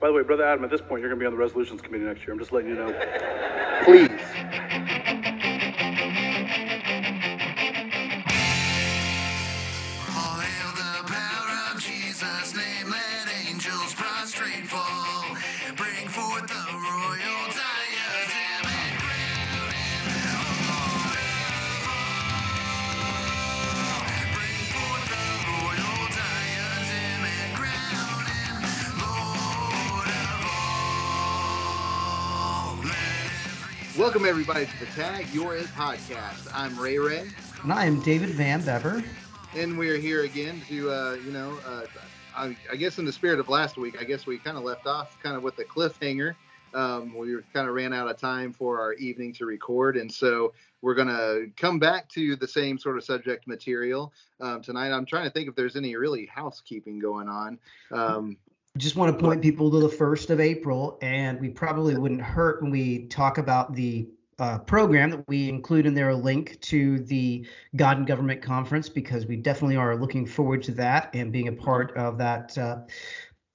By the way, Brother Adam, at this point, you're going to be on the resolutions committee next year. I'm just letting you know. Please. Welcome everybody to the Tag Your It podcast. I'm Ray Ray, And I am David Van Bever. and we're here again to, uh, you know, uh, I, I guess in the spirit of last week, I guess we kind of left off kind of with the cliffhanger. Um, we kind of ran out of time for our evening to record, and so we're gonna come back to the same sort of subject material um, tonight. I'm trying to think if there's any really housekeeping going on. Um, Just want to point people to the first of April, and we probably wouldn't hurt when we talk about the uh, program that we include in there a link to the God and Government Conference because we definitely are looking forward to that and being a part of that. Uh,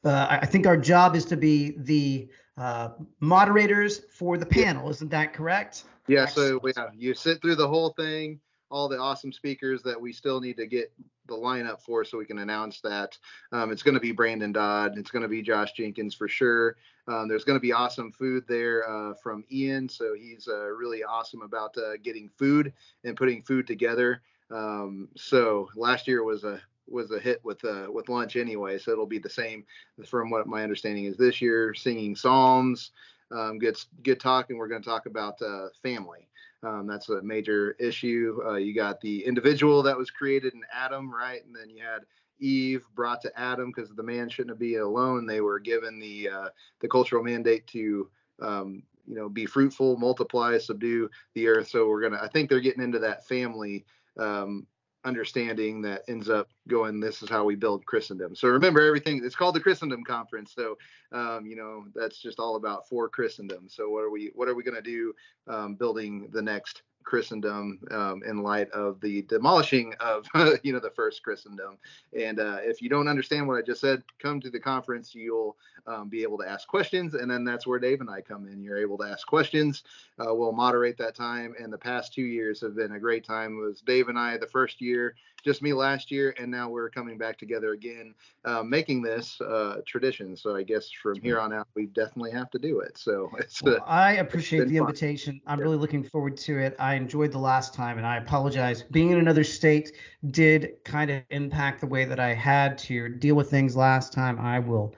uh, I think our job is to be the uh, moderators for the panel. Isn't that correct? Yeah, so yeah, you sit through the whole thing, all the awesome speakers that we still need to get the lineup for so we can announce that. Um, it's going to be Brandon Dodd. It's going to be Josh Jenkins for sure. Um, there's going to be awesome food there uh, from Ian. So he's uh, really awesome about uh, getting food and putting food together. Um, so last year was a was a hit with uh, with lunch anyway. So it'll be the same from what my understanding is this year. Singing psalms, um, good good talk, and we're going to talk about uh, family. Um, that's a major issue. Uh, you got the individual that was created in Adam, right? And then you had Eve brought to Adam because the man shouldn't be alone. They were given the uh, the cultural mandate to um, you know be fruitful, multiply, subdue the earth. So we're gonna. I think they're getting into that family um, understanding that ends up going. This is how we build Christendom. So remember everything. It's called the Christendom Conference. So um, you know that's just all about for Christendom. So what are we what are we going to do um, building the next Christendom um, in light of the demolishing of you know the first Christendom? And uh, if you don't understand what I just said, come to the conference. You'll um, be able to ask questions, and then that's where Dave and I come in. You're able to ask questions. Uh, we'll moderate that time. And the past two years have been a great time. It was Dave and I the first year, just me last year, and now we're coming back together again, uh, making this uh, tradition. So I guess from here on out, we definitely have to do it. So it's Well, uh, I appreciate the fun. invitation. I'm Yeah. really looking forward to it. I enjoyed the last time, and I apologize. Being in another state did kind of impact the way that I had to deal with things last time. I will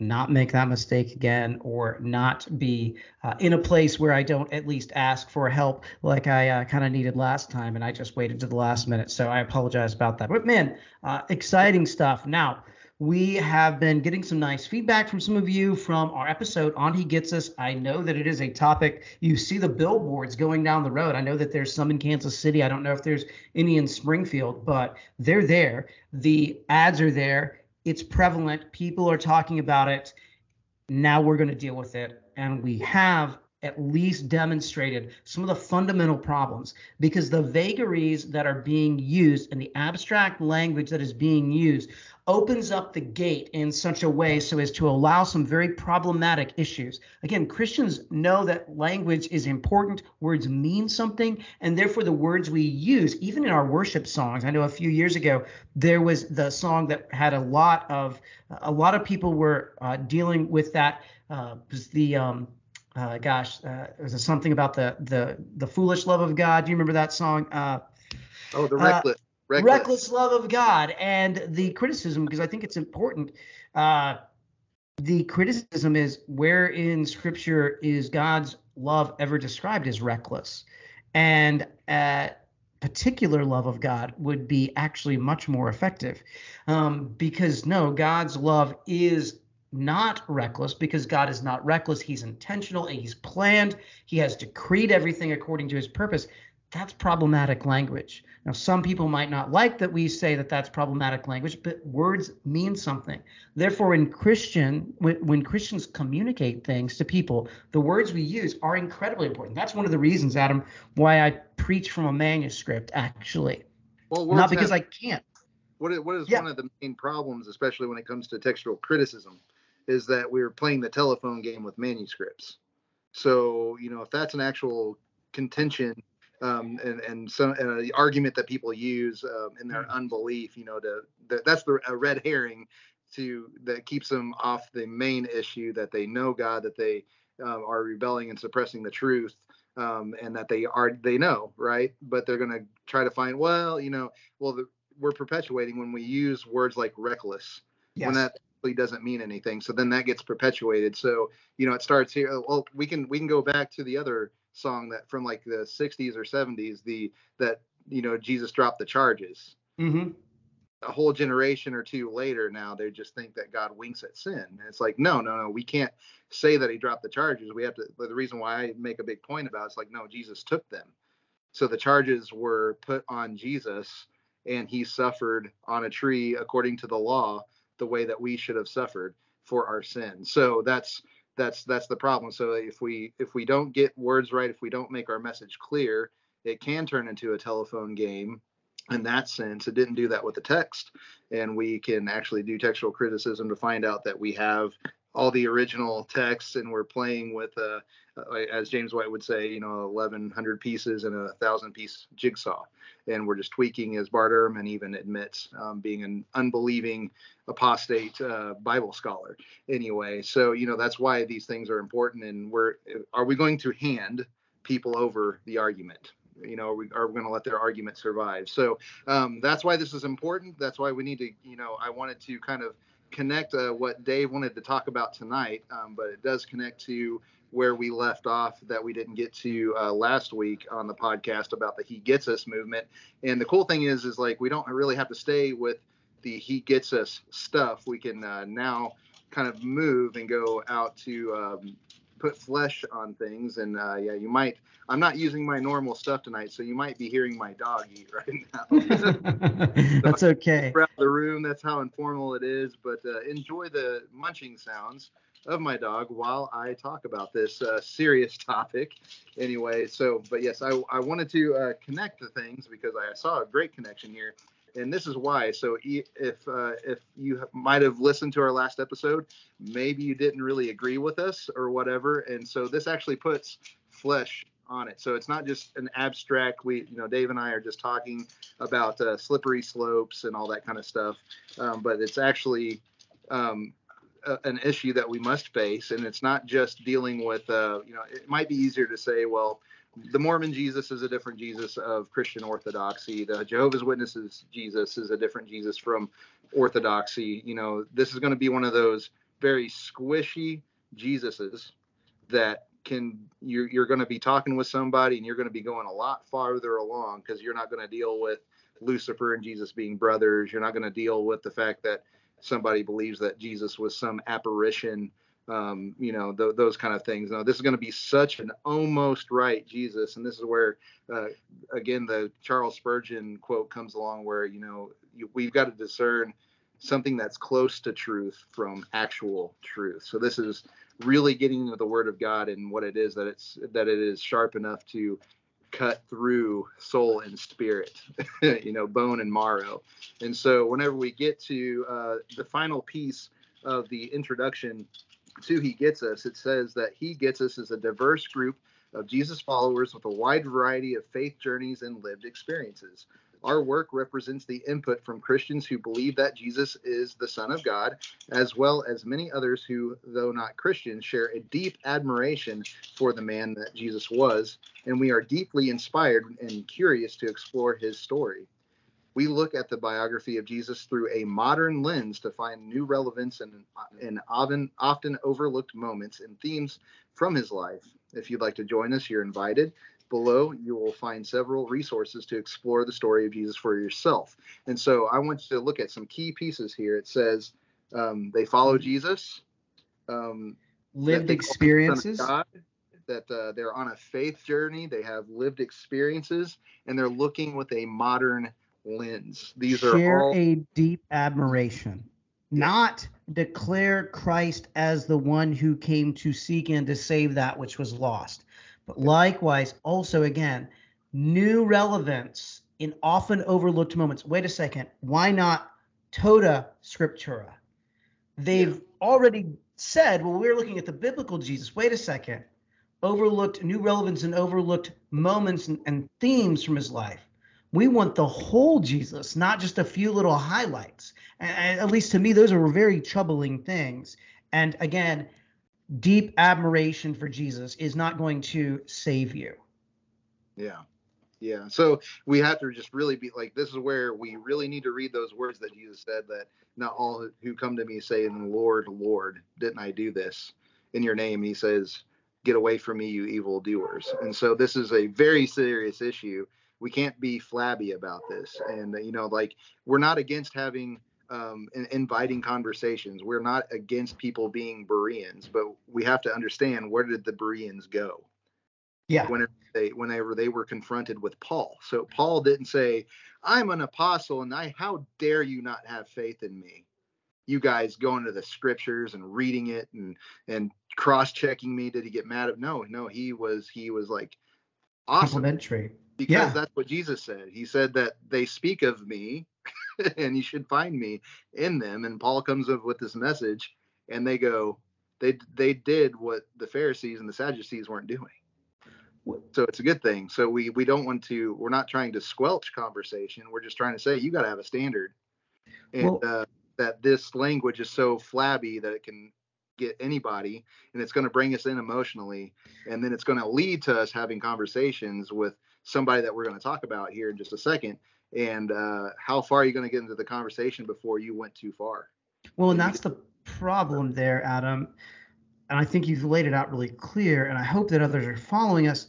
not make that mistake again, or not be uh, in a place where I don't at least ask for help like I uh, kind of needed last time, and I just waited to the last minute. So I apologize about that. But man, uh, exciting stuff. Now we have been getting some nice feedback from some of you from our episode on He Gets Us. I know that it is a topic. You see the billboards going down the road. I know that there's some in Kansas City. I don't know if there's any in Springfield, but they're there. The ads are there. It's prevalent. People are talking about it. Now we're going to deal with it. And we have at least demonstrated some of the fundamental problems because the vagaries that are being used and the abstract language that is being used opens up the gate in such a way so as to allow some very problematic issues. Again, Christians know that language is important, words mean something, and therefore the words we use, even in our worship songs. I know a few years ago there was the song that had a lot of a lot of people were uh, dealing with that. Uh, was the um, uh, gosh, uh, was something about the the the foolish love of God? Do you remember that song? Uh, oh the uh, reckless. Reckless. reckless love of God and the criticism because I think it's important. Uh, the criticism is where in Scripture is God's love ever described as reckless, and uh, particular love of God would be actually much more effective, um, because no, God's love is not reckless because God is not reckless. He's intentional and he's planned. He has decreed everything according to his purpose. That's problematic language. Now, some people might not like that we say that that's problematic language, but words mean something. Therefore, in Christian, when, when Christians communicate things to people, the words we use are incredibly important. That's one of the reasons, Adam, why I preach from a manuscript, actually. Well, Not because have- I can't. What is, what is Yeah. one of the main problems, especially when it comes to textual criticism, is that we're playing the telephone game with manuscripts. So, you know, if that's an actual contention um, and and some and an argument that people use um, in their unbelief, you know, to that, that's the a red herring to that keeps them off the main issue that they know God, that they um, are rebelling and suppressing the truth, um, and that they are they know right, but they're gonna try to find well, you know, well the, we're perpetuating when we use words like reckless Yes. when that really doesn't mean anything. So then that gets perpetuated. So you know, it starts here. Well, we can we can go back to the other song that from like the 60s or 70s, the that you know Jesus dropped the charges. hmm A whole generation or two later, now they just think that God winks at sin. And it's like, no, no, no, we can't say that he dropped the charges. We have to. But the reason why I make a big point about it, it's like, no, Jesus took them. So the charges were put on Jesus, and he suffered on a tree according to the law, the way that we should have suffered for our sin. So that's that's that's the problem. So if we if we don't get words right, if we don't make our message clear, it can turn into a telephone game. In that sense, it didn't do that with the text, and we can actually do textual criticism to find out that we have all the original texts and we're playing with uh, as James White would say, you know, 1100 pieces and a thousand piece jigsaw. And we're just tweaking, as Bart Ehrman even admits, um, being an unbelieving apostate uh, Bible scholar. Anyway, so you know that's why these things are important. And we're are we going to hand people over the argument? You know, are we, are going to let their argument survive? So um, that's why this is important. That's why we need to, you know, I wanted to kind of connect uh, what Dave wanted to talk about tonight, um, but it does connect to where we left off that we didn't get to uh, last week on the podcast about the He Gets Us movement. And the cool thing is, is like we don't really have to stay with the He Gets Us stuff. We can uh, now kind of move and go out to um, put flesh on things. And uh, yeah, you might. I'm not using my normal stuff tonight, so you might be hearing my dog eat right now. That's okay. around the room. That's how informal it is. But uh, enjoy the munching sounds of my dog while I talk about this uh, serious topic. Anyway, so but yes, I, I wanted to uh, connect the things because I saw a great connection here. And this is why. So if uh, if you might have listened to our last episode, maybe you didn't really agree with us or whatever. And so this actually puts flesh on it. So it's not just an abstract. We, you know, Dave and I are just talking about uh, slippery slopes and all that kind of stuff, um, but it's actually um, an issue that we must face, and it's not just dealing with. Uh, you know, it might be easier to say, well, the Mormon Jesus is a different Jesus of Christian Orthodoxy. The Jehovah's Witnesses Jesus is a different Jesus from Orthodoxy. You know, this is going to be one of those very squishy Jesuses that can you're, you're going to be talking with somebody and you're going to be going a lot farther along because you're not going to deal with Lucifer and Jesus being brothers. You're not going to deal with the fact that somebody believes that Jesus was some apparition, um, you know, th- those kind of things. Now, this is going to be such an almost right Jesus. And this is where, uh, again, the Charles Spurgeon quote comes along where, you know, you, we've got to discern something that's close to truth from actual truth. So this is really getting into the word of God and what it is that it's that it is sharp enough to cut through soul and spirit, you know, bone and marrow. And so whenever we get to uh, the final piece of the introduction to He Gets Us, it says that He Gets Us is a diverse group of Jesus followers with a wide variety of faith journeys and lived experiences. Our work represents the input from Christians who believe that Jesus is the Son of God, as well as many others who, though not Christians, share a deep admiration for the man that Jesus was, and we are deeply inspired and curious to explore his story. We look at the biography of Jesus through a modern lens to find new relevance and in often, often overlooked moments and themes from his life. If you'd like to join us, you're invited. Below, you will find several resources to explore the story of Jesus for yourself. And so I want you to look at some key pieces here. It says um, they follow Jesus. Um, Lived that they call him the Son of experiences. God, that uh, they're on a faith journey, they have lived experiences, and they're looking with a modern lens. These share are all a deep admiration, not declare Christ as the one who came to seek and to save that which was lost, but likewise also again new relevance in often overlooked moments. Wait a second, why not Toda Scriptura? They've already said, well, we're looking at the biblical Jesus. Wait a second. Overlooked new relevance and overlooked moments and, and themes from his life. We want the whole Jesus, not just a few little highlights. And, and at least to me, those are very troubling things. And again, deep admiration for Jesus is not going to save you. Yeah. Yeah. So we have to just really be like, this is where we really need to read those words that Jesus said that not all who come to me saying, Lord, Lord, didn't I do this in your name? He says, get away from me, you evil doers. And so this is a very serious issue. We can't be flabby about this. And, you know, like we're not against having um, inviting conversations. We're not against people being Bereans, but we have to understand where did the Bereans go? Yeah. Whenever they whenever they were confronted with Paul. So Paul didn't say, "I'm an apostle, and I how dare you not have faith in me." You guys going to the scriptures and reading it and and cross checking me. Did he get mad at? No, no. He was he was like awesome Complimentary. because Yeah. that's what Jesus said. He said that they speak of me and you should find me in them. And Paul comes up with this message and they go, they they did what the Pharisees and the Sadducees weren't doing. So it's a good thing. So we we don't want to we're not trying to squelch conversation. We're just trying to say you got to have a standard. And Well- uh, that this language is so flabby that it can get anybody and it's going to bring us in emotionally and then it's going to lead to us having conversations with somebody that we're going to talk about here in just a second and uh, how far are you going to get into the conversation before you went too far Well, and that's the problem there, Adam. And I think you've laid it out really clear, and I hope that others are following us.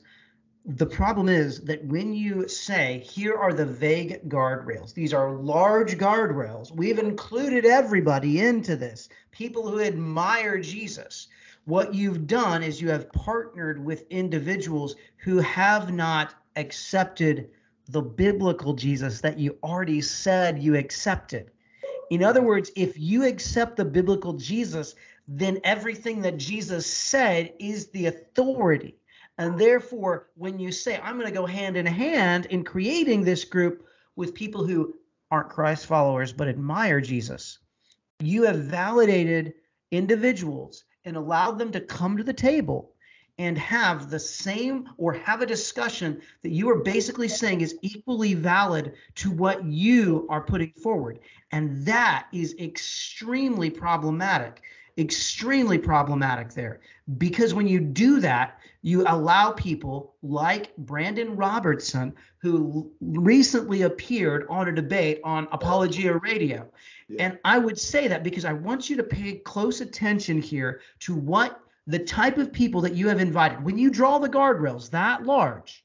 The problem is that when you say, here are the vague guardrails, these are large guardrails, we've included everybody into this, people who admire Jesus. What you've done is you have partnered with individuals who have not accepted the biblical Jesus that you already said you accepted. In other words, if you accept the biblical Jesus, then everything that Jesus said is the authority. And therefore, when you say, I'm going to go hand in hand in creating this group with people who aren't Christ followers but admire Jesus, you have validated individuals and allowed them to come to the table and have the same or have a discussion that you are basically saying is equally valid to what you are putting forward. And that is extremely problematic, extremely problematic there. Because when you do that, you allow people like Brandon Robertson, who recently appeared on a debate on Apologia Radio. Yeah. And I would say that because I want you to pay close attention here to what the type of people that you have invited. When you draw the guardrails that large,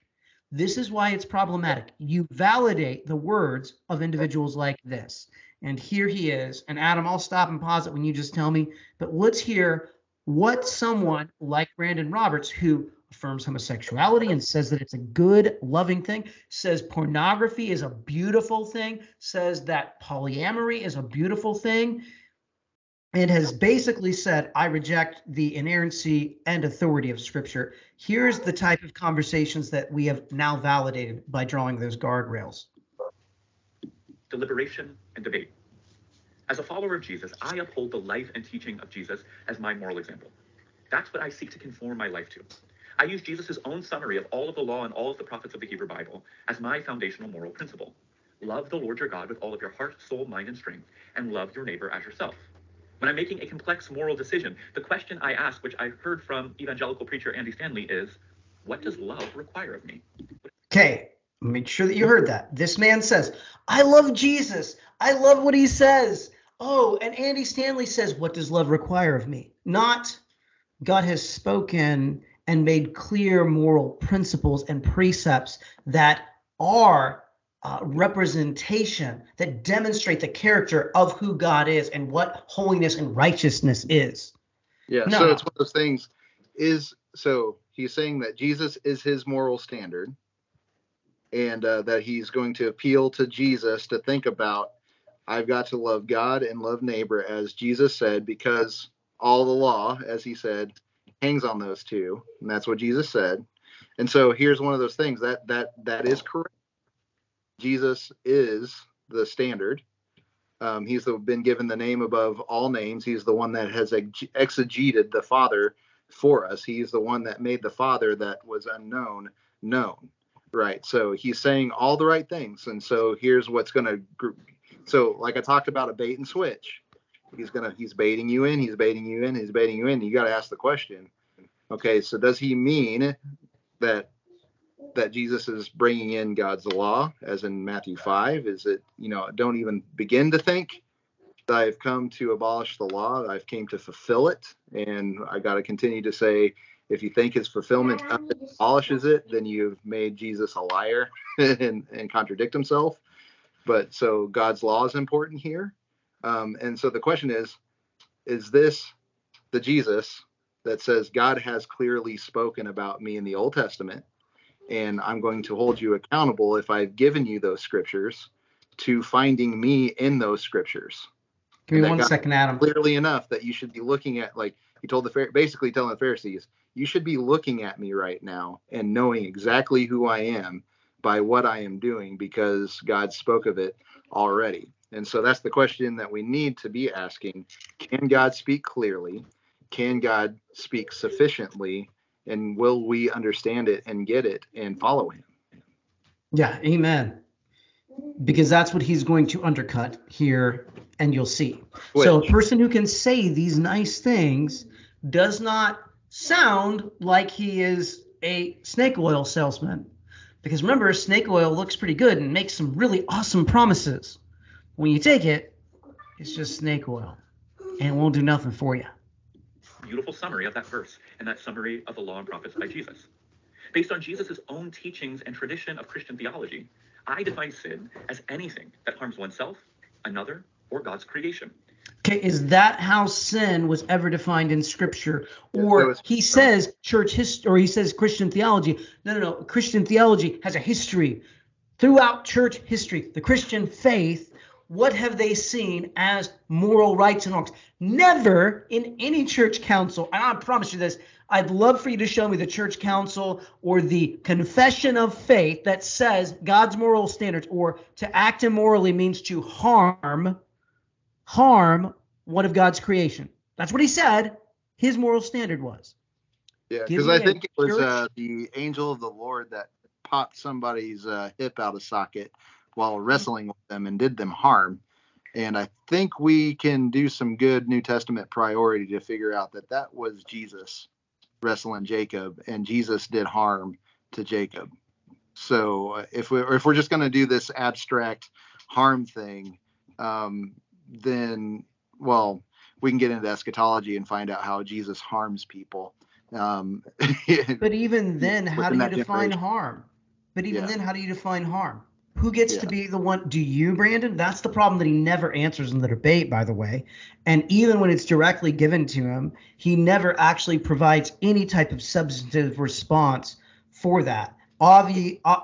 this is why it's problematic. You validate the words of individuals like this. And here he is. And Adam, I'll stop and pause it when you just tell me. But let's hear what someone like Brandon Roberts, who affirms homosexuality and says that it's a good, loving thing, says pornography is a beautiful thing, says that polyamory is a beautiful thing, and has basically said, I reject the inerrancy and authority of Scripture. Here's the type of conversations that we have now validated by drawing those guardrails. deliberation, and debate. As a follower of Jesus, I uphold the life and teaching of Jesus as my moral example. That's what I seek to conform my life to. I use Jesus' own summary of all of the law and all of the prophets of the Hebrew Bible as my foundational moral principle. Love the Lord your God with all of your heart, soul, mind, and strength, and love your neighbor as yourself. When I'm making a complex moral decision, the question I ask, which I've heard from evangelical preacher Andy Stanley, is what does love require of me? Okay, make sure that you heard that. This man says, I love Jesus. I love what he says. Oh, and Andy Stanley says, What does love require of me? Not God has spoken and made clear moral principles and precepts that are uh, representation that demonstrate the character of who God is and what holiness and righteousness is. Yeah. No. So it's one of those things. Is so he's saying that Jesus is his moral standard, and uh, that he's going to appeal to Jesus to think about. I've got to love God and love neighbor as Jesus said, because all the law, as he said, hangs on those two, and that's what Jesus said. And so here's one of those things that that that is correct. Jesus is the standard, Um, he's the, been given the name above all names. He's the one that has ex- exegeted the Father for us. He's the one that made the Father that was unknown known. Right. So he's saying all the right things. And so here's what's going to. So like I talked about a bait and switch. He's gonna he's baiting you in. He's baiting you in. He's baiting you in. You got to ask the question. Okay. So does he mean that that Jesus is bringing in God's law, as in Matthew 5? Is it, you know, don't even begin to think that I've come to abolish the law, I've came to fulfill it. And I got to continue to say, if you think his fulfillment abolishes it, then you've made Jesus a liar and, and contradict himself. But so God's law is important here. Um, and so the question is, is this the Jesus that says God has clearly spoken about me in the Old Testament? And I'm going to hold you accountable if I've given you those scriptures to finding me in those scriptures. Give me one second, Adam. Clearly enough that you should be looking at, like he told the basically telling the Pharisees, you should be looking at me right now and knowing exactly who I am by what I am doing because God spoke of it already. And so that's the question that we need to be asking. Can God speak clearly? Can God speak sufficiently? And will we understand it and get it and follow him? Yeah, amen. Because that's what he's going to undercut here, and you'll see. So, a person who can say these nice things does not sound like he is a snake oil salesman. Because remember, snake oil looks pretty good and makes some really awesome promises. When you take it, it's just snake oil and it won't do nothing for you. Beautiful summary of that verse and that summary of the law and prophets by Jesus. Based on Jesus' own teachings and tradition of Christian theology, I define sin as anything that harms oneself, another, or God's creation. Okay, is that how sin was ever defined in Scripture? Or was- he says church history, or he says Christian theology. No, no, no. Christian theology has a history throughout church history. The Christian faith, what have they seen as moral rights and wrongs? Never in any church council, and I promise you this, I'd love for you to show me the church council or the confession of faith that says God's moral standards or to act immorally means to harm harm one of God's creation. That's what he said his moral standard was. Yeah, because I think it was uh, the angel of the Lord that popped somebody's uh, hip out of socket while wrestling with them and did them harm. And I think we can do some good New Testament priority to figure out that that was Jesus wrestling Jacob, and Jesus did harm to Jacob. So uh, if we if we're just going to do this abstract harm thing, um, then well, we can get into eschatology and find out how Jesus harms people. Um, But even then, how do you define harm? But even Yeah. then, how do you define harm? Who gets to be the one? Do you, Brandon? That's the problem that he never answers in the debate, by the way. And even when it's directly given to him, he never actually provides any type of substantive response for that. Obvi- uh,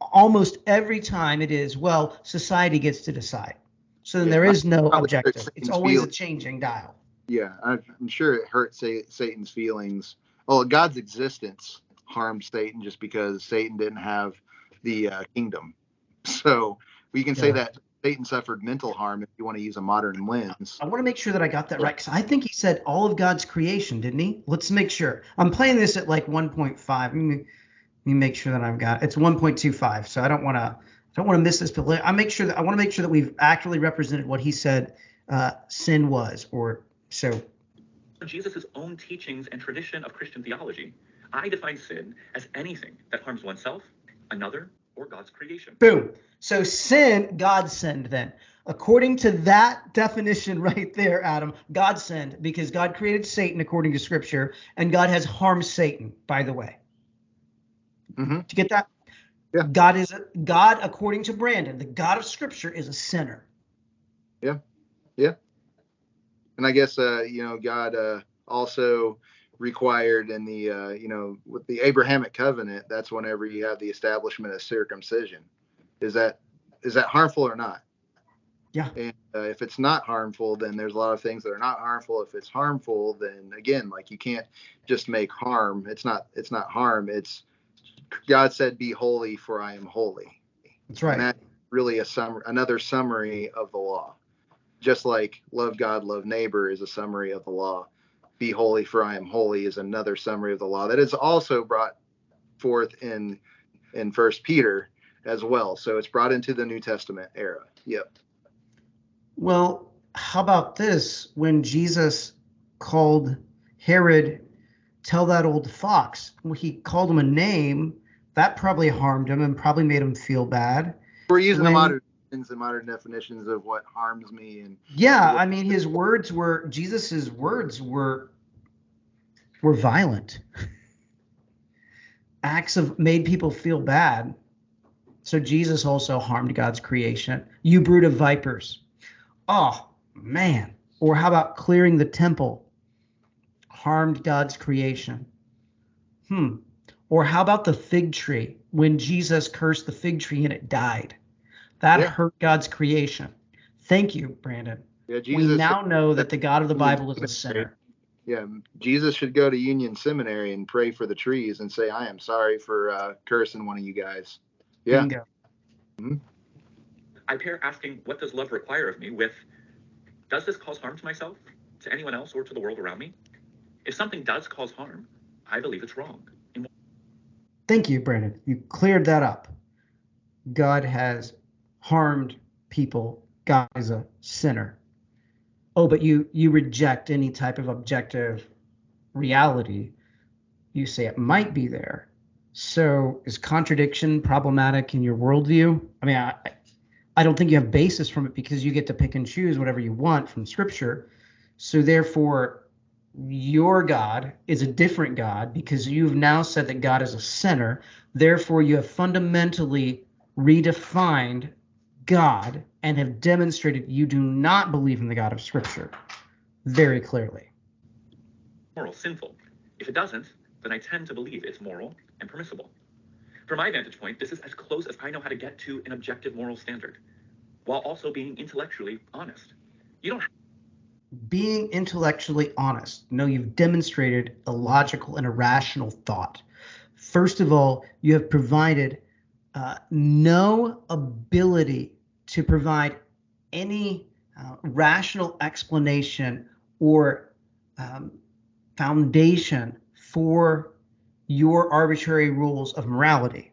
almost every time it is, well, society gets to decide. So then Yeah, there is no objective. It's always a changing dial. yeah, I'm sure it hurt Sa- Satan's feelings. Oh, God's existence harmed Satan just because Satan didn't have the uh, kingdom. So we can say Yeah. that Satan suffered mental harm if you want to use a modern lens. I want to make sure that I got that right because I think he said all of God's creation, didn't he? Let's make sure. I'm playing this at like 1.5. Let me, let me make sure that I've got it's 1.25. So I don't want to I don't want to miss this. But I make sure that I want to make sure that we've accurately represented what he said uh, sin was. Or so Jesus' own teachings and tradition of Christian theology, I define sin as anything that harms oneself, another, or God's creation. boom. So sin, God sinned then. According to that definition right there, Adam, God sinned because God created Satan according to Scripture, and God has harmed Satan. By the way. hmm Did you get that? Yeah. God is a, God, according to Brandon, the God of Scripture is a sinner. Yeah. Yeah. And I guess uh, you know God uh, also required in the uh, you know with the Abrahamic covenant. That's whenever you have the establishment of circumcision. Is that is that harmful or not? Yeah. And uh, if it's not harmful, then there's a lot of things that are not harmful. If it's harmful, then again, like you can't just make harm. It's not it's not harm. It's God said, "Be holy, for I am holy." That's right. And that's really a sum another summary of the law. just like love God, love neighbor is a summary of the law. Be holy, for I am holy is another summary of the law that is also brought forth in in First Peter as well. So it's brought into the New Testament era. Yep. Well, how about this? When Jesus called Herod, tell that old fox, he called him a name, that probably harmed him and probably made him feel bad. We're using When- the modern and modern definitions of what harms me and Yeah, I mean his words were Jesus's words were were violent. Acts of made people feel bad. So Jesus also harmed God's creation. You brood of vipers. Oh, man. Or how about clearing the temple? Harmed God's creation. Hmm. Or how about the fig tree? When Jesus cursed the fig tree and it died. That Yeah. hurt God's creation. Thank you, Brandon. yeah, Jesus we now know that the God of the Bible is a sinner. Yeah, Jesus should go to Union Seminary and pray for the trees and say, I am sorry for uh, cursing one of you guys. Yeah. Bingo. I pair asking, what does love require of me, with, does this cause harm to myself, to anyone else, or to the world around me? If something does cause harm, I believe it's wrong. In Thank you, Brandon. You cleared that up. God has harmed people. God is a sinner. Oh, but you you reject any type of objective reality. You say it might be there. So is contradiction problematic in your worldview? I mean, I, I don't think you have basis from it because you get to pick and choose whatever you want from Scripture. So therefore, your God is a different God because you've now said that God is a sinner. Therefore, you have fundamentally redefined God and have demonstrated you do not believe in the God of Scripture very clearly. moral, sinful. If it doesn't, then I tend to believe it's moral and permissible. From my vantage point, this is as close as I know how to get to an objective moral standard, while also being intellectually honest. You don't Being intellectually honest. No, you've demonstrated a logical and a rational thought. First of all, you have provided uh, no ability to provide any uh, rational explanation or um, foundation for your arbitrary rules of morality.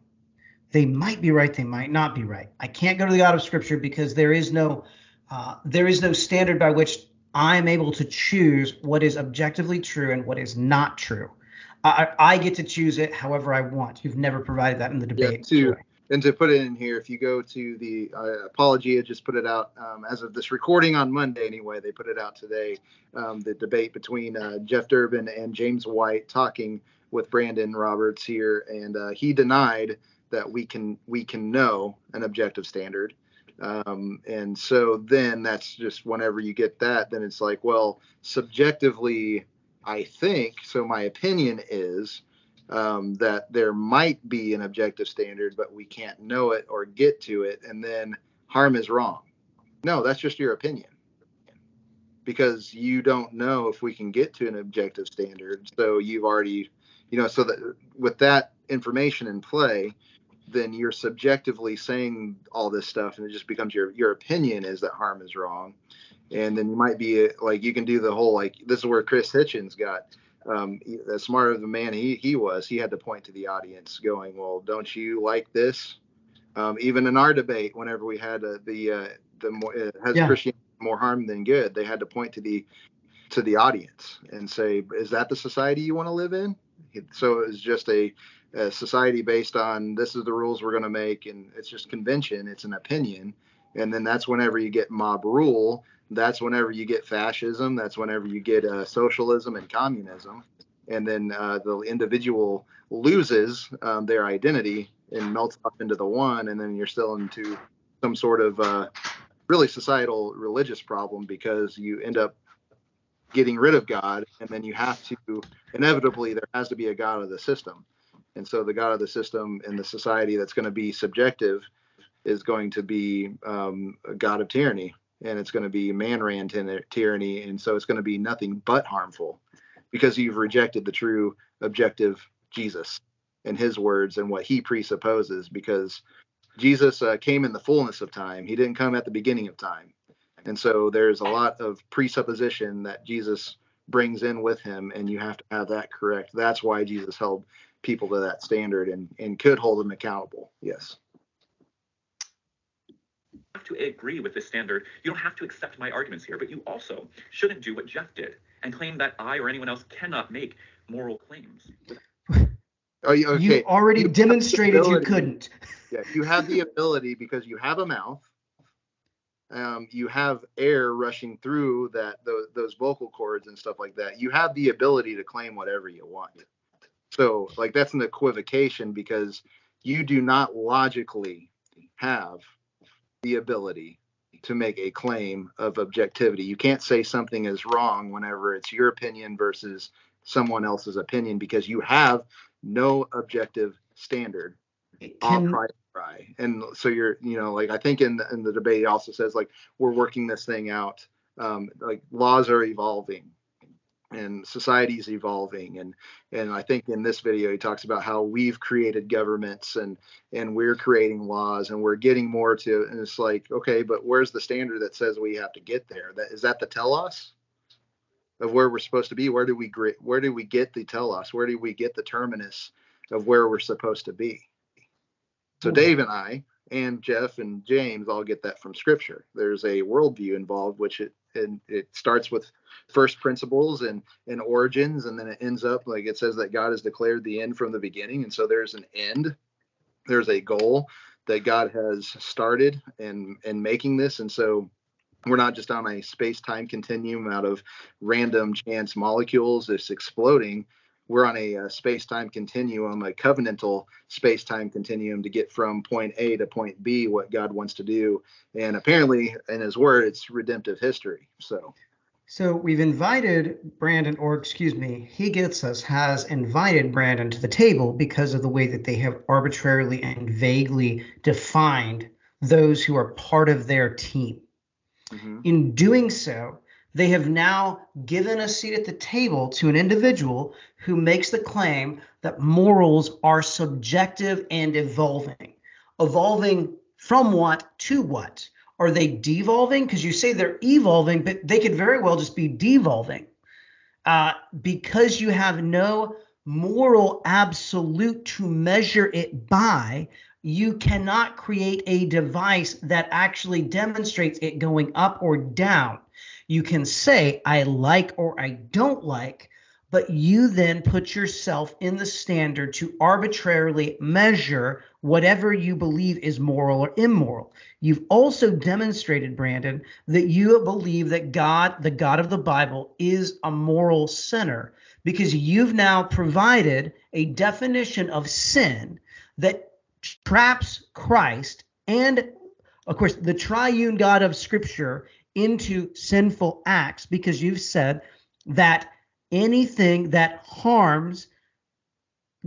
They might be right, they might not be right. I can't go to the God of Scripture because there is no uh, there is no standard by which I am able to choose what is objectively true and what is not true. I, I get to choose it however I want. You've never provided that in the debate. to- Joy. And to put it in here, if you go to the uh, Apologia, just put it out um, as of this recording on Monday anyway. They put it out today. Um, the debate between uh, Jeff Durbin and James White talking with Brandon Roberts here, and uh, he denied that we can we can know an objective standard. Um, and so then that's just whenever you get that, then it's like, well, subjectively, I think so. My opinion is um, that there might be an objective standard, but we can't know it or get to it, and then harm is wrong. No, that's just your opinion because you don't know if we can get to an objective standard. So you've already, you know, so that with that information in play, then you're subjectively saying all this stuff, and it just becomes your your opinion is that harm is wrong, and then you might be like you can do the whole like this is where Chris Hitchens got um, as smart of a man he he was, he had to point to the audience, going, "Well, don't you like this?" Um, even in our debate, whenever we had uh, the uh, the more, uh, has Yeah. Christianity more harm than good, they had to point to the to the audience and say, "Is that the society you want to live in?" So it was just a, a society based on this is the rules we're going to make, and it's just convention, it's an opinion, and then that's whenever you get mob rule that's whenever you get fascism that's whenever you get uh, socialism and communism. And then uh, the individual loses um, their identity and melts up into the one and then you're still into some sort of uh, really societal religious problem because you end up getting rid of god and then you have to inevitably there has to be a god of the system. And so the god of the system in the society that's going to be subjective is going to be um, a god of tyranny and it's going to be man ran ty- tyranny and so it's going to be nothing but harmful because you've rejected the true objective jesus and his words and what he presupposes because jesus uh, came in the fullness of time he didn't come at the beginning of time And so there's a lot of presupposition that Jesus brings in with him, and you have to have that correct. That's why Jesus held people to that standard and, and could hold them accountable. Yes. Have to agree with this standard. You don't have to accept my arguments here, but you also shouldn't do what Jeff did and claim that I or anyone else cannot make moral claims. Oh, you- okay. You already You demonstrated you couldn't. Yeah, you have the ability because you have a mouth. Um, you have air rushing through that those, those vocal cords and stuff like that. You have the ability to claim whatever you want. So, like that's an equivocation because you do not logically have the ability to make a claim of objectivity. You can't say something is wrong whenever it's your opinion versus someone else's opinion because you have no objective standard I'll Can, try try. And so you're, you know, like I think in the, in the debate he also says like we're working this thing out. Um, like laws are evolving and society's evolving. And and I think in this video he talks about how we've created governments and and we're creating laws and we're getting more to and it's like okay but where's the standard that says we have to get there? That is that the telos of where we're supposed to be? Where do we where do we get the telos? Where do we get the terminus of where we're supposed to be? So Hmm. Dave and I and Jeff and James all get that from Scripture. There's a worldview involved, which it and it starts with first principles and and origins, and then it ends up like it says that God has declared the end from the beginning, and so there's an end. There's a goal that God has started and and making this, and so we're not just on a space-time continuum out of random chance molecules that's exploding we're on a, uh space-time continuum, a covenantal space-time continuum to get from point A to point B, what God wants to do. And apparently, in His Word, it's redemptive history. So, so we've invited Brandon, or excuse me, he gets us has invited Brandon to the table because of the way that they have arbitrarily and vaguely defined those who are part of their team. mhm. In doing so, they have now given a seat at the table to an individual who makes the claim that morals are subjective and evolving. Evolving from what to what? Are they devolving? Because you say they're evolving, but they could very well just be devolving. Uh, because you have no moral absolute to measure it by, you cannot create a device that actually demonstrates it going up or down. You can say, I like or I don't like, but you then put yourself in the standard to arbitrarily measure whatever you believe is moral or immoral. You've also demonstrated, Brandon, that you believe that God, the God of the Bible, is a moral center because you've now provided a definition of sin that traps Christ and, of course, the triune God of Scripture into sinful acts because you've said that anything that harms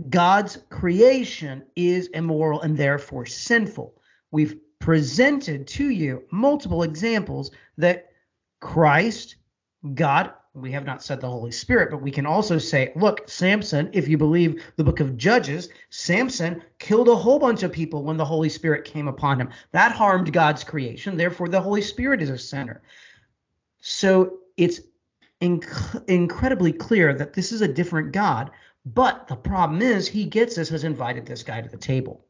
God's creation is immoral and therefore sinful. We've presented to you multiple examples that Christ, God, we have not said the Holy Spirit, but we can also say, look, Samson, if you believe the book of Judges, Samson killed a whole bunch of people when the Holy Spirit came upon him. That harmed God's creation. Therefore, the Holy Spirit is a sinner. So it's inc- incredibly clear that this is a different God. But the problem is, he gets us, has invited this guy to the table.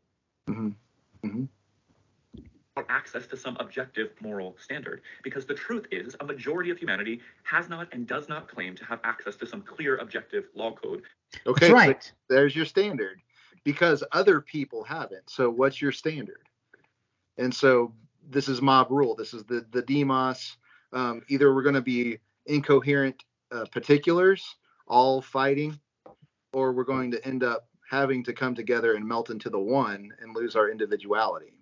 Mhm. Mhm. Or access to some objective moral standard. Because the truth is, a majority of humanity has not and does not claim to have access to some clear objective law code. Okay, That's so right. there's your standard because other people haven't. So, what's your standard? And so, this is mob rule. This is the the demos. Um, either we're going to be incoherent uh, particulars, all fighting, or we're going to end up having to come together and melt into the one and lose our individuality.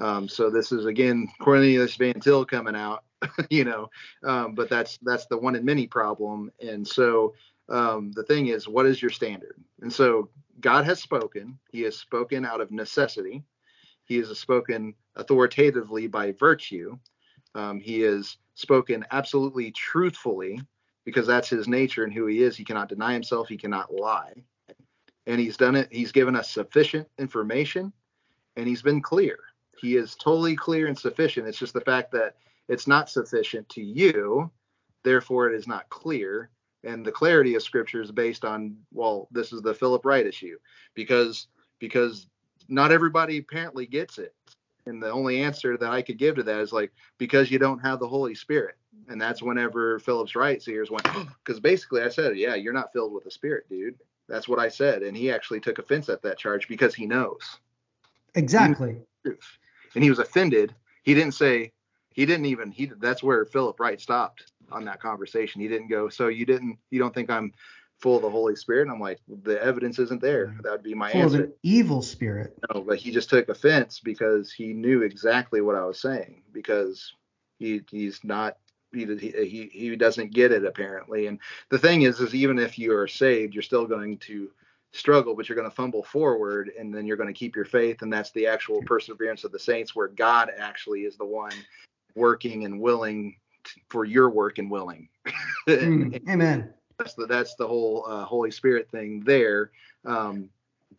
Um, so this is again Cornelius Van Til coming out, you know, um, but that's that's the one in many problem. And so um, the thing is, what is your standard? And so God has spoken. He has spoken out of necessity. He has spoken authoritatively by virtue. Um, he has spoken absolutely truthfully because that's his nature and who he is. He cannot deny himself. He cannot lie. And he's done it. He's given us sufficient information and he's been clear. He is totally clear and sufficient. It's just the fact that it's not sufficient to you, therefore it is not clear. And the clarity of scripture is based on, well, this is the Philip Wright issue, because because not everybody apparently gets it. And the only answer that I could give to that is like, because you don't have the Holy Spirit. And that's whenever Philip's Wright's ears went, because basically I said, yeah, you're not filled with the Spirit, dude. That's what I said. And he actually took offense at that charge because he knows Exactly. truth. And he was offended. He didn't say, he didn't even, he, that's where Philip Wright stopped on that conversation. He didn't go, so you didn't, you don't think I'm full of the Holy Spirit? And I'm like, the evidence isn't there. That would be my Full of answer. an evil spirit. No, but he just took offense because he knew exactly what I was saying because he he's not he he he doesn't get it apparently. And the thing is, is even if you are saved, you're still going to struggle, but you're going to fumble forward, and then you're going to keep your faith, and that's the actual perseverance of the saints, where God actually is the one working and willing for your work and willing. Mm, amen. that's the that's the whole uh, Holy Spirit thing there. Um,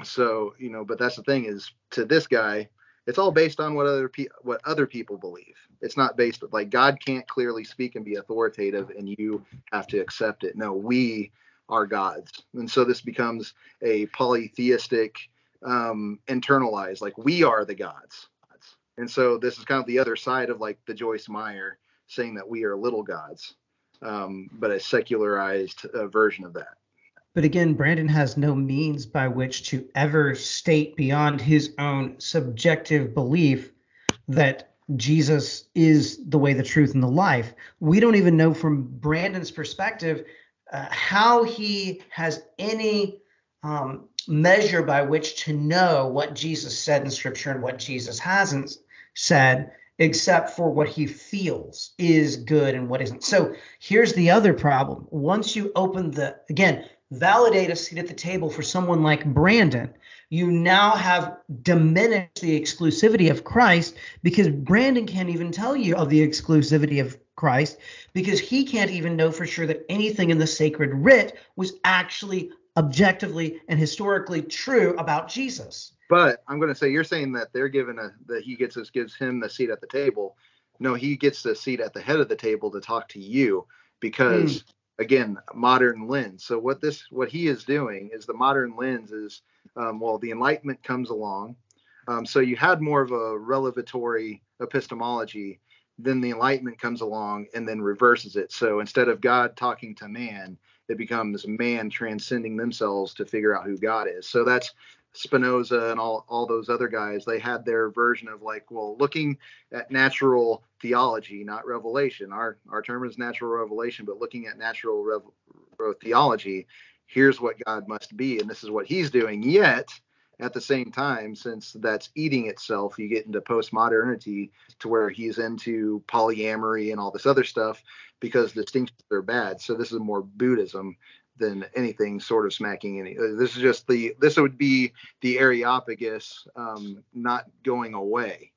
so you know, but that's the thing is to this guy, it's all based on what other pe- what other people believe. It's not based like God can't clearly speak and be authoritative, and you have to accept it. No, we are gods, and so this becomes a polytheistic, um, internalized like we are the gods. And so this is kind of the other side of like the Joyce Meyer saying that we are little gods um, but a secularized uh, version of that. But again, Brandon has no means by which to ever state beyond his own subjective belief that Jesus is the way, the truth, and the life. We don't even know from Brandon's perspective uh, how he has any um, measure by which to know what Jesus said in Scripture and what Jesus hasn't said, except for what he feels is good and what isn't. So here's the other problem. Once you open the, again, validate a seat at the table for someone like Brandon, you now have diminished the exclusivity of Christ because Brandon can't even tell you of the exclusivity of Christ because he can't even know for sure that anything in the sacred writ was actually objectively and historically true about Jesus. But I'm going to say you're saying that they're given a that he gets us gives him the seat at the table. No, he gets the seat at the head of the table to talk to you because hmm. Again, modern lens. So what this what he is doing is the modern lens is um, well, the Enlightenment comes along. Um, so you had more of a revelatory epistemology. Then the Enlightenment comes along and then reverses it. So instead of God talking to man, it becomes man transcending themselves to figure out who God is. So that's Spinoza and all all those other guys. They had their version of like, well, looking at natural theology, not revelation. Our our term is natural revelation, but looking at natural rev- theology, here's what God must be, and this is what He's doing. Yet at the same time, since that's eating itself, you get into postmodernity to where he's into polyamory and all this other stuff because distinctions are bad. So this is more Buddhism than anything sort of smacking any. uh, This is just the this would be the Areopagus um, not going away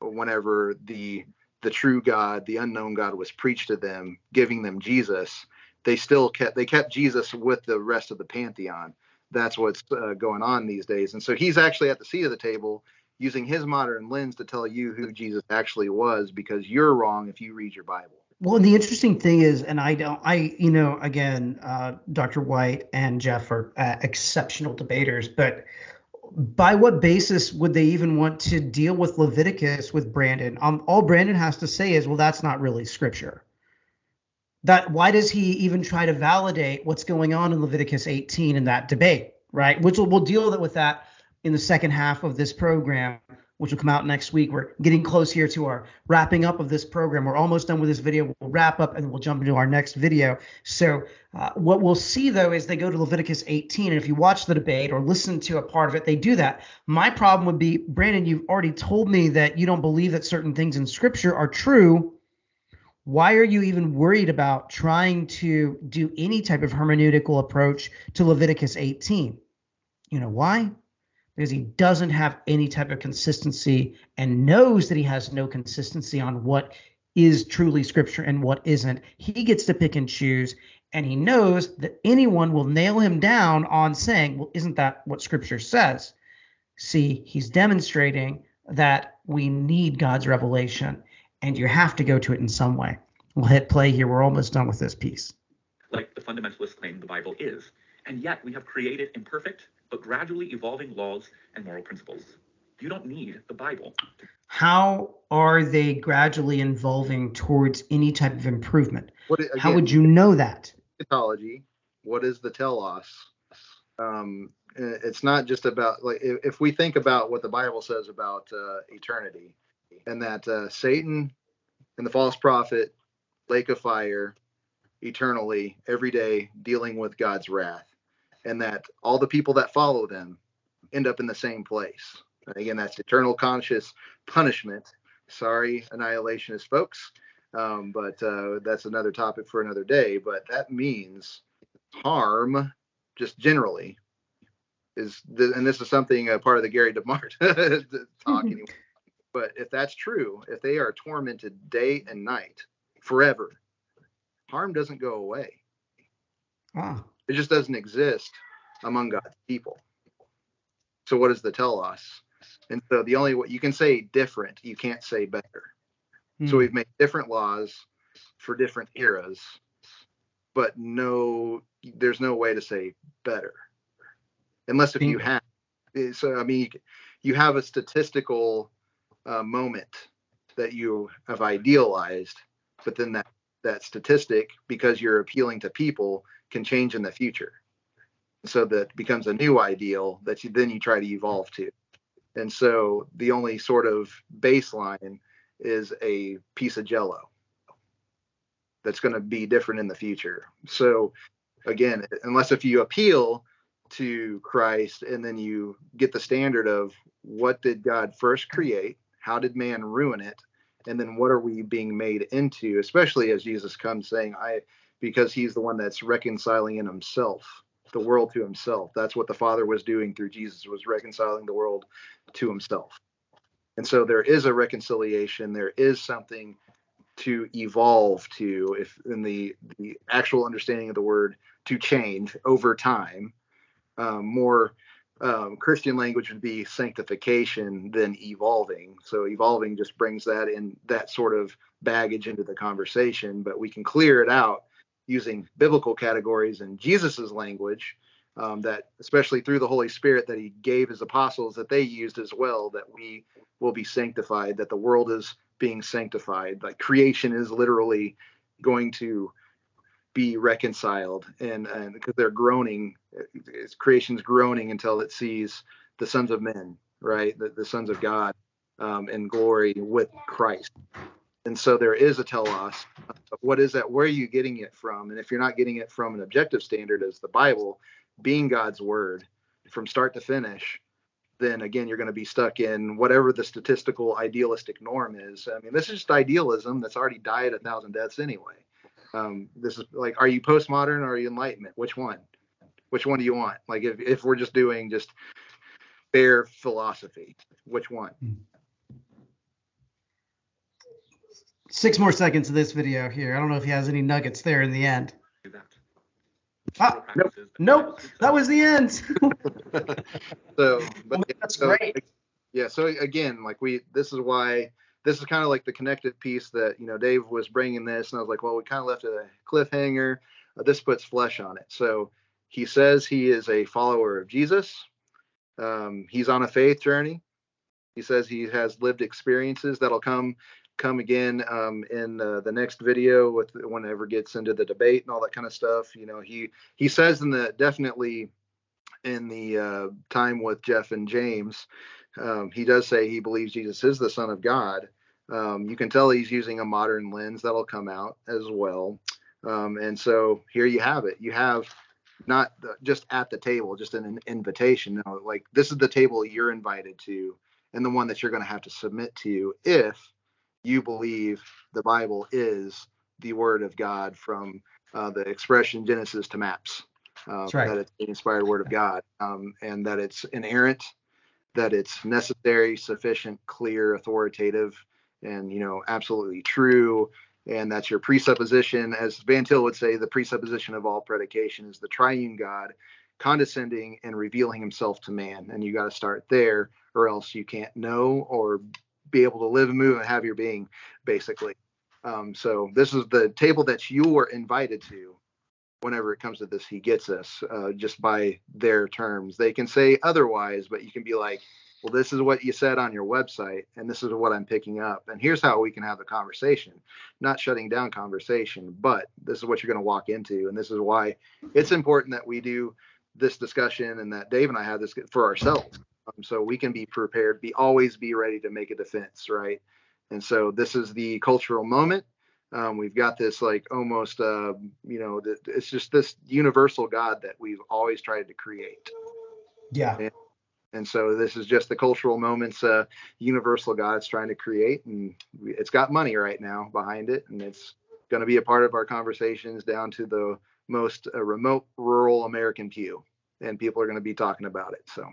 whenever the the true God, the unknown God, was preached to them, giving them Jesus. They still kept they kept Jesus with the rest of the pantheon. That's what's uh, going on these days, and so he's actually at the seat of the table using his modern lens to tell you who Jesus actually was because you're wrong if you read your Bible. Well, and the interesting thing is, and I don't, I, you know, again, uh, Dr. White and Jeff are uh, exceptional debaters, but by what basis would they even want to deal with Leviticus with Brandon? Um, all Brandon has to say is, well, that's not really scripture. That why does he even try to validate what's going on in Leviticus 18 in that debate, right? Which we'll, we'll deal with that in the second half of this program which will come out next week. We're getting close here to our wrapping up of this program. We're almost done with this video. We'll wrap up and we'll jump into our next video. So, uh, what we'll see though is they go to Leviticus 18. And if you watch the debate or listen to a part of it, they do that. My problem would be, Brandon, you've already told me that you don't believe that certain things in scripture are true. Why are you even worried about trying to do any type of hermeneutical approach to Leviticus 18? You know why? Because he doesn't have any type of consistency and knows that he has no consistency on what is truly scripture and what isn't. He gets to pick and choose, and he knows that anyone will nail him down on saying, Well, isn't that what scripture says? See, he's demonstrating that we need God's revelation. and you have to go to it in some way. We'll hit play here. We're almost done with this piece. like the fundamentalists claim the Bible is. And yet we have created imperfect but gradually evolving laws and moral principles. You don't need the Bible. How are they gradually evolving towards any type of improvement? What, How would you know that? eschatology what is the telos um it's not just about like if, if we think about what the bible says about uh, eternity and that uh, satan and the false prophet lake of fire eternally every day dealing with god's wrath and that all the people that follow them end up in the same place and again that's eternal conscious punishment sorry annihilationist folks um, but uh, that's another topic for another day. But that means harm, just generally, is th- and this is something uh, part of the Gary DeMar talk. anyway. But if that's true, if they are tormented day and night forever, harm doesn't go away. Ah, It just doesn't exist among God's people. So what does the telos? And so the only what you can say different, you can't say better. So hmm. we've made different laws for different eras, but no, there's no way to say better, unless if you have. So I mean, you, you have a statistical uh, moment that you have idealized, but then that that statistic, because you're appealing to people, can change in the future. So that becomes a new ideal that you then you try to evolve to. And so the only sort of baseline is a piece of jello that's going to be different in the future. So again, unless if you appeal to Christ and then you get the standard of what did God first create, how did man ruin it, and then what are we being made into, especially as Jesus comes saying, I because he's the one that's reconciling in himself the world to himself. That's what the Father was doing through Jesus was reconciling the world to himself. And so there is a reconciliation. There is something to evolve to, if in the the actual understanding of the word, to change over time. Um, more um, Christian language would be sanctification than evolving. So evolving just brings that in that sort of baggage into the conversation, but we can clear it out using biblical categories and Jesus's language. Um, that especially through the Holy Spirit that he gave his apostles that they used as well that we will be sanctified, that the world is being sanctified, like creation is literally going to be reconciled, and and because they're groaning, it's, creation's groaning until it sees the sons of men, right, the, the sons of God, um, in glory with Christ. And so there is a telos. What is that? Where are you getting it from? And if you're not getting it from an objective standard as the Bible, being God's word from start to finish, then again you're going to be stuck in whatever the statistical idealistic norm is. I mean, this is just idealism that's already died a thousand deaths anyway. Um, this is like, are you postmodern or are you enlightenment? Which one? Which one do you want? Like, if if we're just doing just bare philosophy, which one? Six more seconds of this video here. I don't know if he has any nuggets there in the end. Do. Ah, Practices that Nope, that was the end. So, but Well, that's so, great. Yeah. So again, like we, this is why this is kind of like the connected piece that you know Dave was bringing this, and I was like, well, we kind of left a cliffhanger. Uh, this puts flesh on it. So he says he is a follower of Jesus. Um, he's on a faith journey. He says he has lived experiences that'll come come again um, in uh, the next video with whenever gets into the debate and all that kind of stuff. You know, he he says in the definitely in the uh, time with Jeff and James, um, he does say he believes Jesus is the Son of God. Um, you can tell he's using a modern lens that'll come out as well. Um, and so here you have it. You have not the, just at the table, just an, an invitation. No, like this is the table you're invited to, and the one that you're going to have to submit to if you believe the Bible is the Word of God from uh, the expression Genesis to maps. Uh, right. That it's the inspired Word of God, um, and that it's inerrant, that it's necessary, sufficient, clear, authoritative, and you know absolutely true. And that's your presupposition, as Van Til would say, the presupposition of all predication is the triune God condescending and revealing himself to man. And you got to start there, or else you can't know or be able to live and move and have your being, basically. Um, so this is the table that you're invited to whenever it comes to this he gets us uh, just by their terms. They can say otherwise but you can be like well this is what you said on your website and this is what i'm picking up and here's how we can have the conversation. Not shutting down conversation but this is what you're going to walk into and this is why it's important that we do this discussion and that dave and i have this for ourselves. Um, so we can be prepared be always be ready to make a defense right? And so this is the cultural moment um, we've got this like almost, uh, you know, th- it's just this universal God that we've always tried to create. Yeah. And, and so this is just the cultural moments, uh, universal God is trying to create, and we, it's got money right now behind it, and it's going to be a part of our conversations down to the most uh, remote rural American pew, and people are going to be talking about it. So.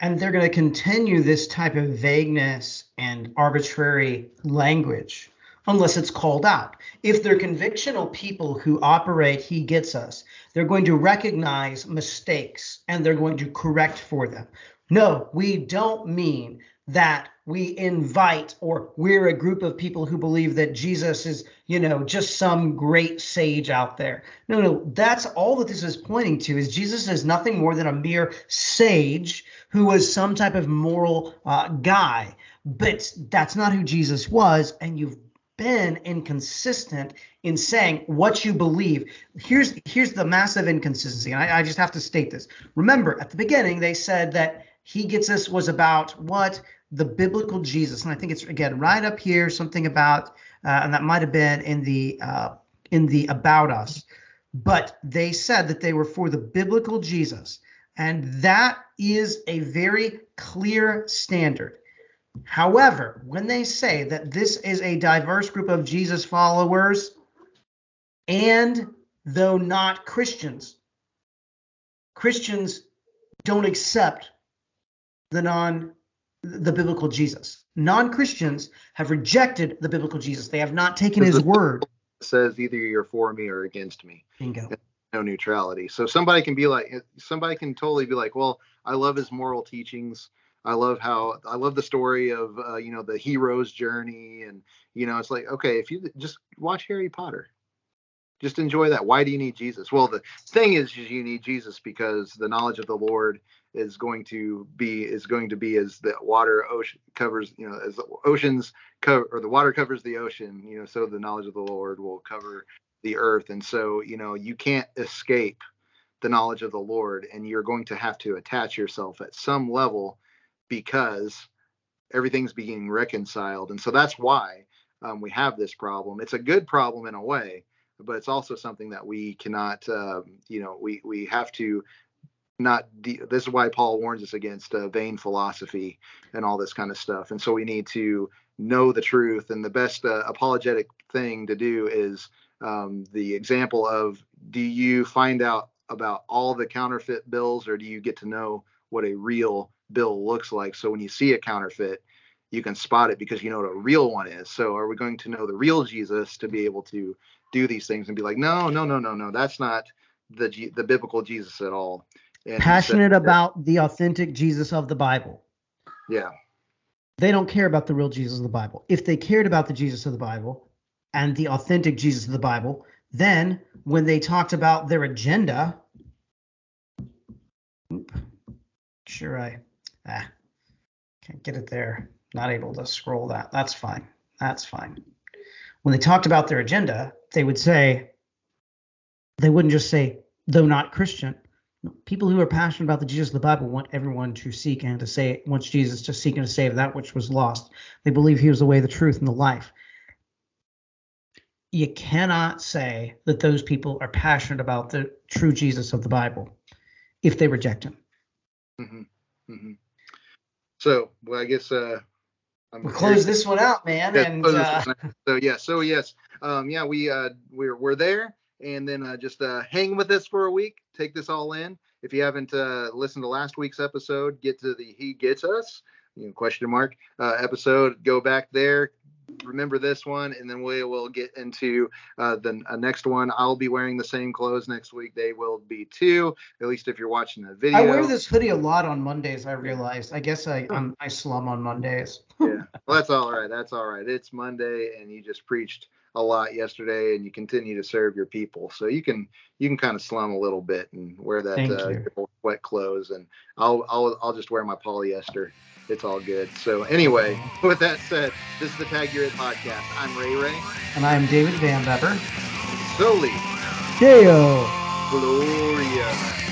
And they're going to continue this type of vagueness and arbitrary language unless it's called out. If they're convictional people who operate, he gets us, they're going to recognize mistakes and they're going to correct for them. No, we don't mean that we invite or we're a group of people who believe that Jesus is, you know, just some great sage out there. No, no, that's all that this is pointing to is Jesus is nothing more than a mere sage who was some type of moral uh, guy. But that's not who Jesus was, and you've been inconsistent in saying what you believe. Here's here's the massive inconsistency, and I, I just have to state this. Remember, at the beginning, they said that he gets us was about what the biblical Jesus, and I think it's again right up here, something about, uh, and that might have been in the uh, in the about us, but they said that they were for the biblical Jesus, and that is a very clear standard. However, when they say that this is a diverse group of Jesus followers, and though not Christians, Christians don't accept the non the biblical Jesus. Non-Christians have rejected the biblical Jesus. They have not taken his word. Says either you're for me or against me. Bingo. No neutrality. So somebody can be like somebody can totally be like, well, I love his moral teachings. I love how I love the story of uh, you know the hero's journey, and you know it's like okay, if you just watch Harry Potter, just enjoy that. Why do you need Jesus? Well, the thing is, you need Jesus because the knowledge of the Lord is going to be is going to be as the water ocean covers you know as the oceans cover or the water covers the ocean you know so the knowledge of the Lord will cover the earth, and so you know you can't escape the knowledge of the Lord, and you're going to have to attach yourself at some level because everything's being reconciled. And so that's why um, we have this problem. It's a good problem in a way, but it's also something that we cannot, um, you know, we, we have to not, de- this is why Paul warns us against uh, vain philosophy and all this kind of stuff. And so we need to know the truth. And the best uh, apologetic thing to do is um, the example of do you find out about all the counterfeit bills or do you get to know what a real bill looks like. So when you see a counterfeit, you can spot it because you know what a real one is. So are we going to know the real Jesus to be able to do these things and be like, no, no, no, no, no, that's not the G- the biblical Jesus at all. And Passionate so- about the authentic Jesus of the Bible. yeah, They don't care about the real Jesus of the Bible. If they cared about the Jesus of the Bible and the authentic Jesus of the Bible, then when they talked about their agenda, sure I ah, can't get it there. Not able to scroll that. That's fine. That's fine. When they talked about their agenda, they would say, they wouldn't just say, though not Christian. People who are passionate about the Jesus of the Bible want everyone to seek and to say, wants Jesus to seek and to save that which was lost. They believe he was the way, the truth, and the life. You cannot say that those people are passionate about the true Jesus of the Bible if they reject him. hmm hmm So well, I guess uh, I'm We'll close this one out, man. Yeah, And uh, out. so yeah, so yes, um, yeah, we uh, we're we're there, and then uh, just uh, hang with us for a week, take this all in. If you haven't uh, listened to last week's episode, get to the He Gets Us, you know, question mark uh, episode. Go back there, remember this one, and then we will get into uh, the uh, next one. I'll be wearing the same clothes next week. They will be too. At least if you're watching the video. I wear this hoodie a lot on Mondays. I realized. I guess I I'm, I slum on Mondays. yeah, well, that's all right. That's all right. It's Monday, and you just preached a lot yesterday, and you continue to serve your people. So you can you can kind of slum a little bit and wear that uh, wet clothes, and I'll I'll I'll just wear my polyester. It's all good. So anyway, with that said, this is the Tag Your It podcast. I'm Ray Ray. And I am David Van Bever. Soli Deo. Gloria.